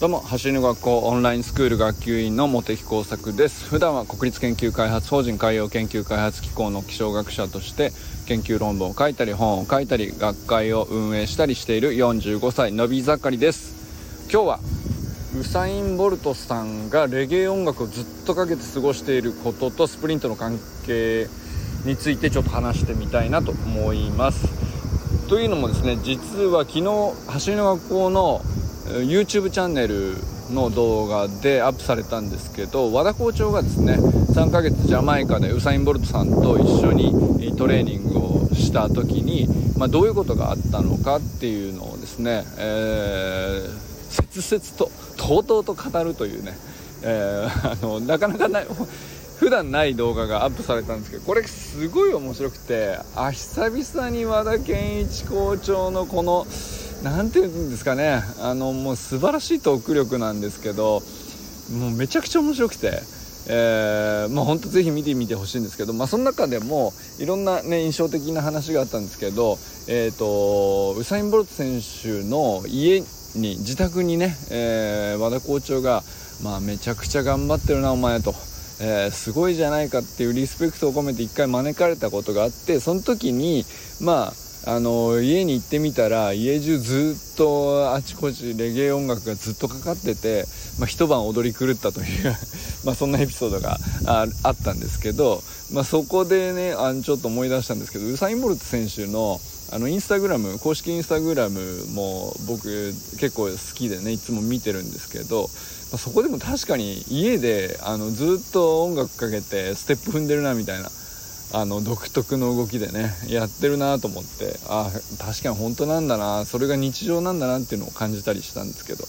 どうも走りの学校オンラインスクール学級委員の茂木耕作です。普段は国立研究開発法人海洋研究開発機構の気象学者として研究論文を書いたり本を書いたり学会を運営したりしている45歳のび盛りです。今日はウサイン・ボルトさんがレゲエ音楽をずっとかけて過ごしていることとスプリントの関係についてちょっと話してみたいなと思います。というのもですね実は昨日走りの学校の YouTube チャンネルの動画でアップされたんですけど和田校長がですね3ヶ月ジャマイカでウサイン・ボルトさんと一緒にトレーニングをした時に、まあ、どういうことがあったのかっていうのをですね、えー、切々ととうとうと語るというね、えー、あのなかなかない普段ない動画がアップされたんですけどこれすごい面白くてあ久々に和田健一校長のこの何て言うんですかねあのもう素晴らしいトーク力なんですけどもうめちゃくちゃ面白くて。えー、まあ本当ぜひ見てみてほしいんですけど、まあ、その中でもいろんな、ね、印象的な話があったんですけど、えーと、ウサイン・ボルト選手の家に自宅にね、えー、和田校長が、まあ、めちゃくちゃ頑張ってるなお前と、えー、すごいじゃないかっていうリスペクトを込めて一回招かれたことがあってその時にまああの家に行ってみたら家中ずっとあちこちレゲエ音楽がずっとかかってて、まあ、一晩踊り狂ったという まあそんなエピソードがあったんですけど、まあ、そこでねあのちょっと思い出したんですけどウサイン・ボルト選手のあのインスタグラム公式インスタグラムも僕結構好きでねいつも見てるんですけど、そこでも確かに家であのずっと音楽かけてステップ踏んでるなみたいなあの独特の動きでねやってるなと思ってあ確かに本当なんだなそれが日常なんだなっていうのを感じたりしたんですけど、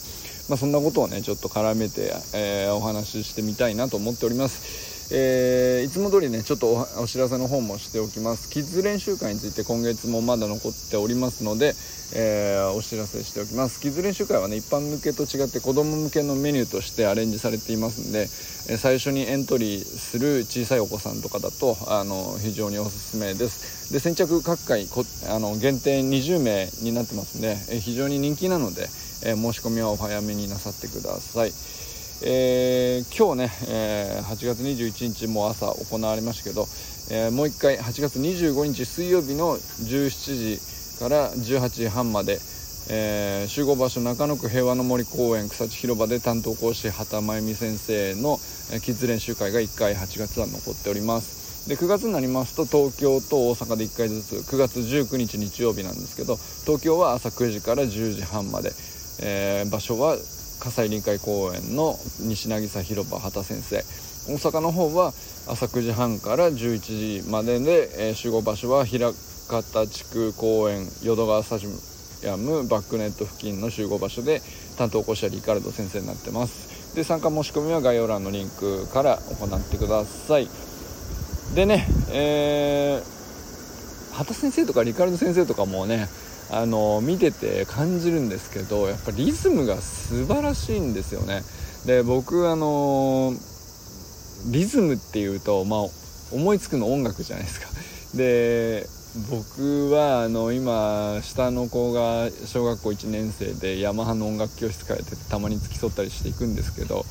まあ、そんなことをねちょっと絡めて、えー、お話ししてみたいなと思っております。えー、いつも通りねちょっとお知らせの方もしておきます。キッズ練習会について今月もまだ残っておりますので、えー、お知らせしておきます。キッズ練習会はね一般向けと違って子供向けのメニューとしてアレンジされていますんで、えー、最初にエントリーする小さいお子さんとかだとあの非常におすすめです。で先着各回こあの限定20名になってますんで、え非常に人気なので、え申し込みはお早めになさってください。えー、今日ね、えー、8月21日も朝行われましたけど、えー、もう1回8月25日水曜日の17時から18時半まで、えー、集合場所中野区平和の森公園草地広場で担当講師畑真由美先生のキッズ練習会が1回8月は残っております。で9月になりますと東京と大阪で1回ずつ9月19日日曜日なんですけど東京は朝9時から10時半まで、えー、場所は葛西臨海公園の西渚広場畑先生。大阪の方は朝9時半から11時までで、えー、集合場所は枚方地区公園淀川スタジアムバックネット付近の集合場所で担当講師はリカルド先生になってます。で参加申し込みは概要欄のリンクから行ってください。でねえー、畑先生とかリカルド先生とかもねあの見てて感じるんですけどやっぱリズムが素晴らしいんですよね。で僕あのリズムっていうと、まあ、思いつくの音楽じゃないですか。で僕はあの今下の子が小学校1年生でヤマハの音楽教室通っててたまに付き添ったりしていくんですけど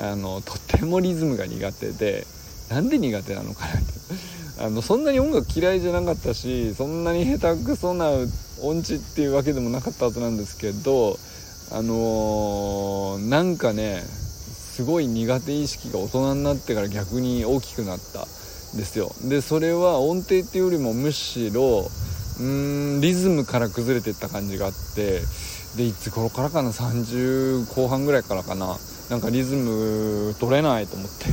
あのとてもリズムが苦手でなんで苦手なのかなって あのそんなに音楽嫌いじゃなかったしそんなに下手くそな音痴っていうわけでもなかったはずなんですけどあのー、なんかねすごい苦手意識が大人になってから逆に大きくなったんですよ。でそれは音程っていうよりもむしろうんリズムから崩れていった感じがあってでいつ頃からかな？30後半ぐらいからかな？なんかリズム取れないと思って。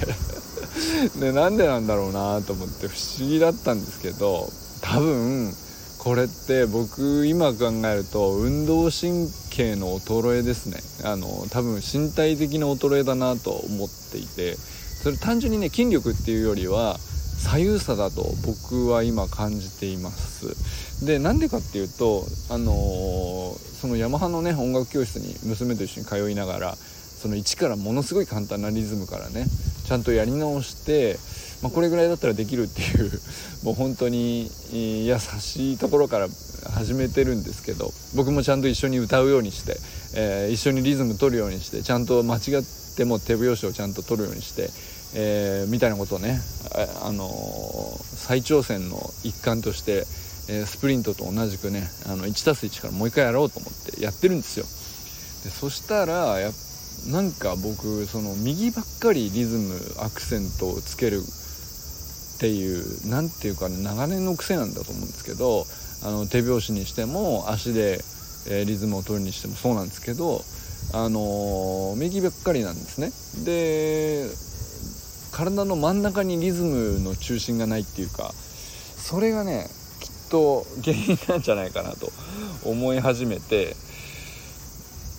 でなんでなんだろうなと思って不思議だったんですけど多分これって僕今考えると運動神経の衰えですね。あの多分身体的な衰えだなと思っていてそれ単純にね筋力っていうよりは左右差だと僕は今感じています。でなんでかっていうとあのー、そのヤマハのね音楽教室に娘と一緒に通いながらその一からものすごい簡単なリズムからねちゃんとやり直して、まあ、これぐらいだったらできるっていう もう本当に優しいところから始めてるんですけど僕もちゃんと一緒に歌うようにして、えー、一緒にリズム取るようにしてちゃんと間違っても手拍子をちゃんと取るようにして、えー、みたいなことをね、あのー、再挑戦の一環として、えー、スプリントと同じくねあの 1+1 からもう一回やろうと思ってやってるんですよ。でそしたらやなんか僕その右ばっかりリズムアクセントをつけるっていう何ていうか、ね、長年の癖なんだと思うんですけどあの手拍子にしても足で、えー、リズムを取るにしてもそうなんですけど、あのー、右ばっかりなんですね。で体の真ん中にリズムの中心がないっていうかそれがねきっと原因なんじゃないかなと思い始めて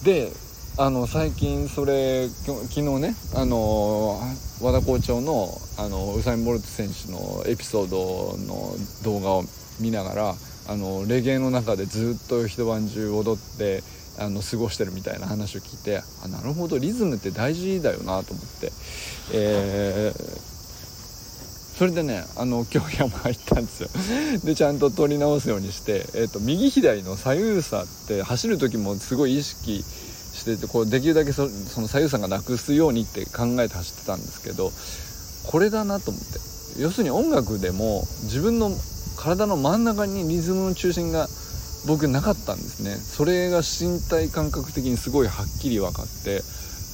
であの最近それ昨日ねあの和田校長のあのウサイン・ボルト選手のエピソードの動画を見ながらあのレゲエの中でずっと一晩中踊ってあの過ごしてるみたいな話を聞いてあなるほどリズムって大事だよなと思って、えー、それでねあの今日山入ったんですよ。でちゃんと取り直すようにして、えーと、右左の左右差って走る時もすごい意識しててこうできるだけそその左右差がなくすようにって考えて走ってたんですけどこれだなと思って。要するに音楽でも自分の体の真ん中にリズムの中心が僕なかったんですね。それが身体感覚的にすごいはっきり分かって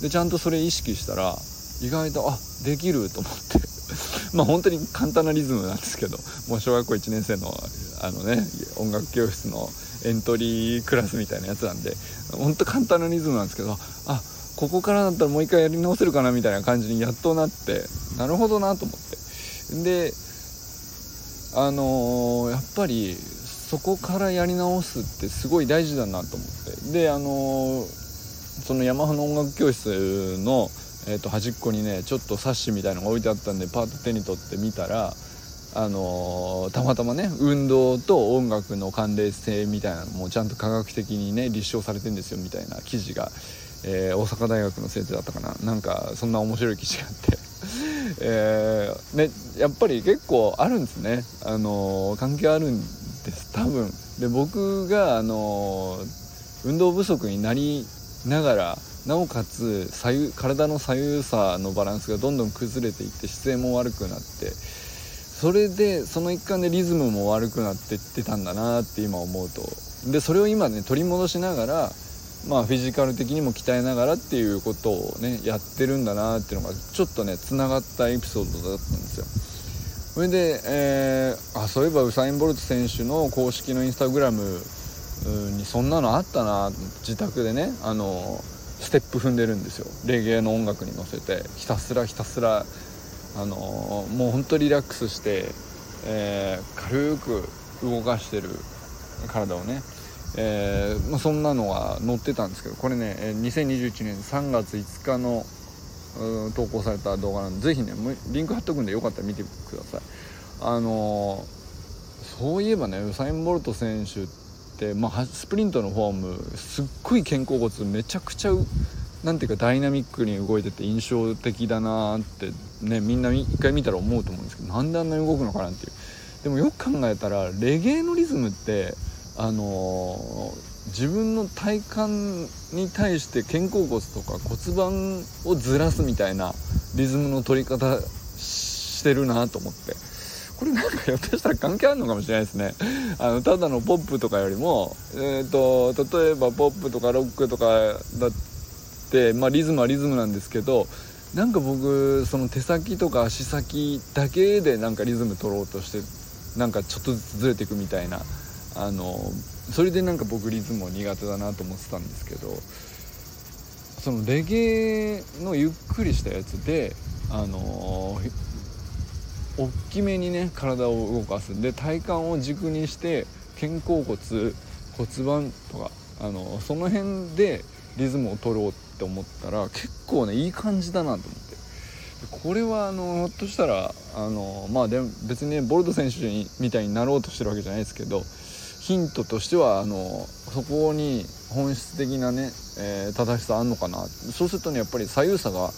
でちゃんとそれ意識したら意外とあできると思って。まあ本当に簡単なリズムなんですけどもう小学校1年生のあのね音楽教室のエントリークラスみたいなやつなんで本当簡単なリズムなんですけどあここからだったらもう一回やり直せるかなみたいな感じにやっとなってなるほどなと思って。であのー、やっぱりそこからやり直すってすごい大事だなと思って。であのー、そのヤマハの音楽教室の、えー、と端っこにねちょっと冊子みたいのが置いてあったんでパッと手に取ってみたらあの、たまたまね運動と音楽の関連性みたいなのもちゃんと科学的にね立証されてんですよみたいな記事が、えー、大阪大学の先生だったかな。なんかそんな面白い記事があって。えー、ね、やっぱり結構あるんですね、あの関係あるんです。多分。で僕が、あの運動不足になりながらなおかつ左右体の左右差のバランスがどんどん崩れていって姿勢も悪くなってそれでその一環でリズムも悪くなってってたんだなって今思うと。でそれを今ね取り戻しながらまあフィジカル的にも鍛えながらっていうことをねやってるんだなっていうのがちょっとねつながったエピソードだったんですよ。それで、えー、あそういえばウサイン・ボルト選手の公式のインスタグラムにそんなのあったな自宅でねあのステップ踏んでるんですよ。レゲエの音楽に乗せてひたすらひたすらあのもうほんとリラックスして、えー、軽く動かしてる体をね。えー、まあ、そんなのが載ってたんですけどこれね2021年3月5日の投稿された動画なんでぜひねリンク貼っとくんでよかったら見てください。あの、そういえばねウサイン・ボルト選手って、まあ、スプリントのフォームすっごい肩甲骨めちゃくちゃなんていうかダイナミックに動いてて印象的だなってねみんな一回見たら思うと思うんですけどなんであんなに動くのかなっていう。でもよく考えたらレゲエのリズムってあのー、自分の体幹に対して肩甲骨とか骨盤をずらすみたいなリズムの取り方してるなと思って。これなんかひょっとしたら関係あるのかもしれないですね。あのただのポップとかよりも、えーと、例えばポップとかロックとかだって、まあ、リズムはリズムなんですけどなんか僕その手先とか足先だけでなんかリズム取ろうとしてなんかちょっとずつずれていくみたいなあのそれでなんか僕リズムも苦手だなと思ってたんですけどそのレゲエのゆっくりしたやつであの大きめにね体を動かす。で体幹を軸にして肩甲骨骨盤とかあのその辺でリズムを取ろうってって思ったら結構ねいい感じだなと思って。これはあのひょっとしたらあのまあで別にねボルト選手みたいになろうとしてるわけじゃないですけどヒントとしてはあのそこに本質的なね、えー、正しさあんのかな。そうするとねやっぱり左右差が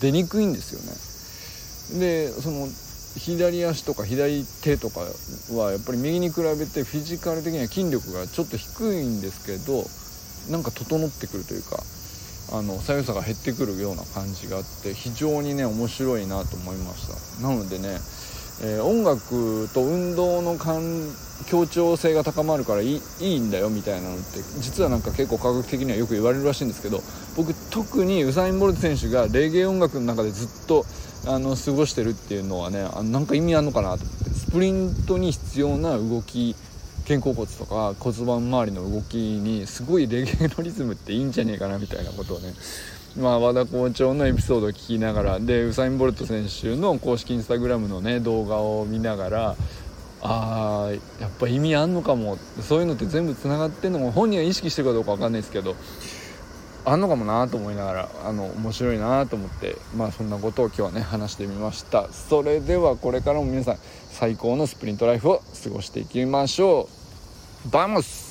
出にくいんですよね。でその左足とか左手とかはやっぱり右に比べてフィジカル的には筋力がちょっと低いんですけどなんか整ってくるというかあの左右差が減ってくるような感じがあって非常にね面白いなと思いました。なのでね、えー、音楽と運動の協調性が高まるからいいいいんだよみたいなのって実はなんか結構科学的にはよく言われるらしいんですけど僕特にウサイン・ボルト選手がレゲエ音楽の中でずっとあの過ごしてるっていうのはねあなんか意味あるのかなと思ってスプリントに必要な動き肩甲骨とか骨盤周りの動きにすごいレゲエのリズムっていいんじゃねえかなみたいなことをねまあ和田校長のエピソードを聞きながらでウサイン・ボルト選手の公式インスタグラムのね動画を見ながらあーやっぱ意味あんのかもそういうのって全部つながってんのも。本人は意識してるかどうか分かんないですけどあんのかもなと思いながらあの面白いなと思ってまあそんなことを今日はね話してみました。それではこれからも皆さん最高のスプリントライフを過ごしていきましょう。 Vamos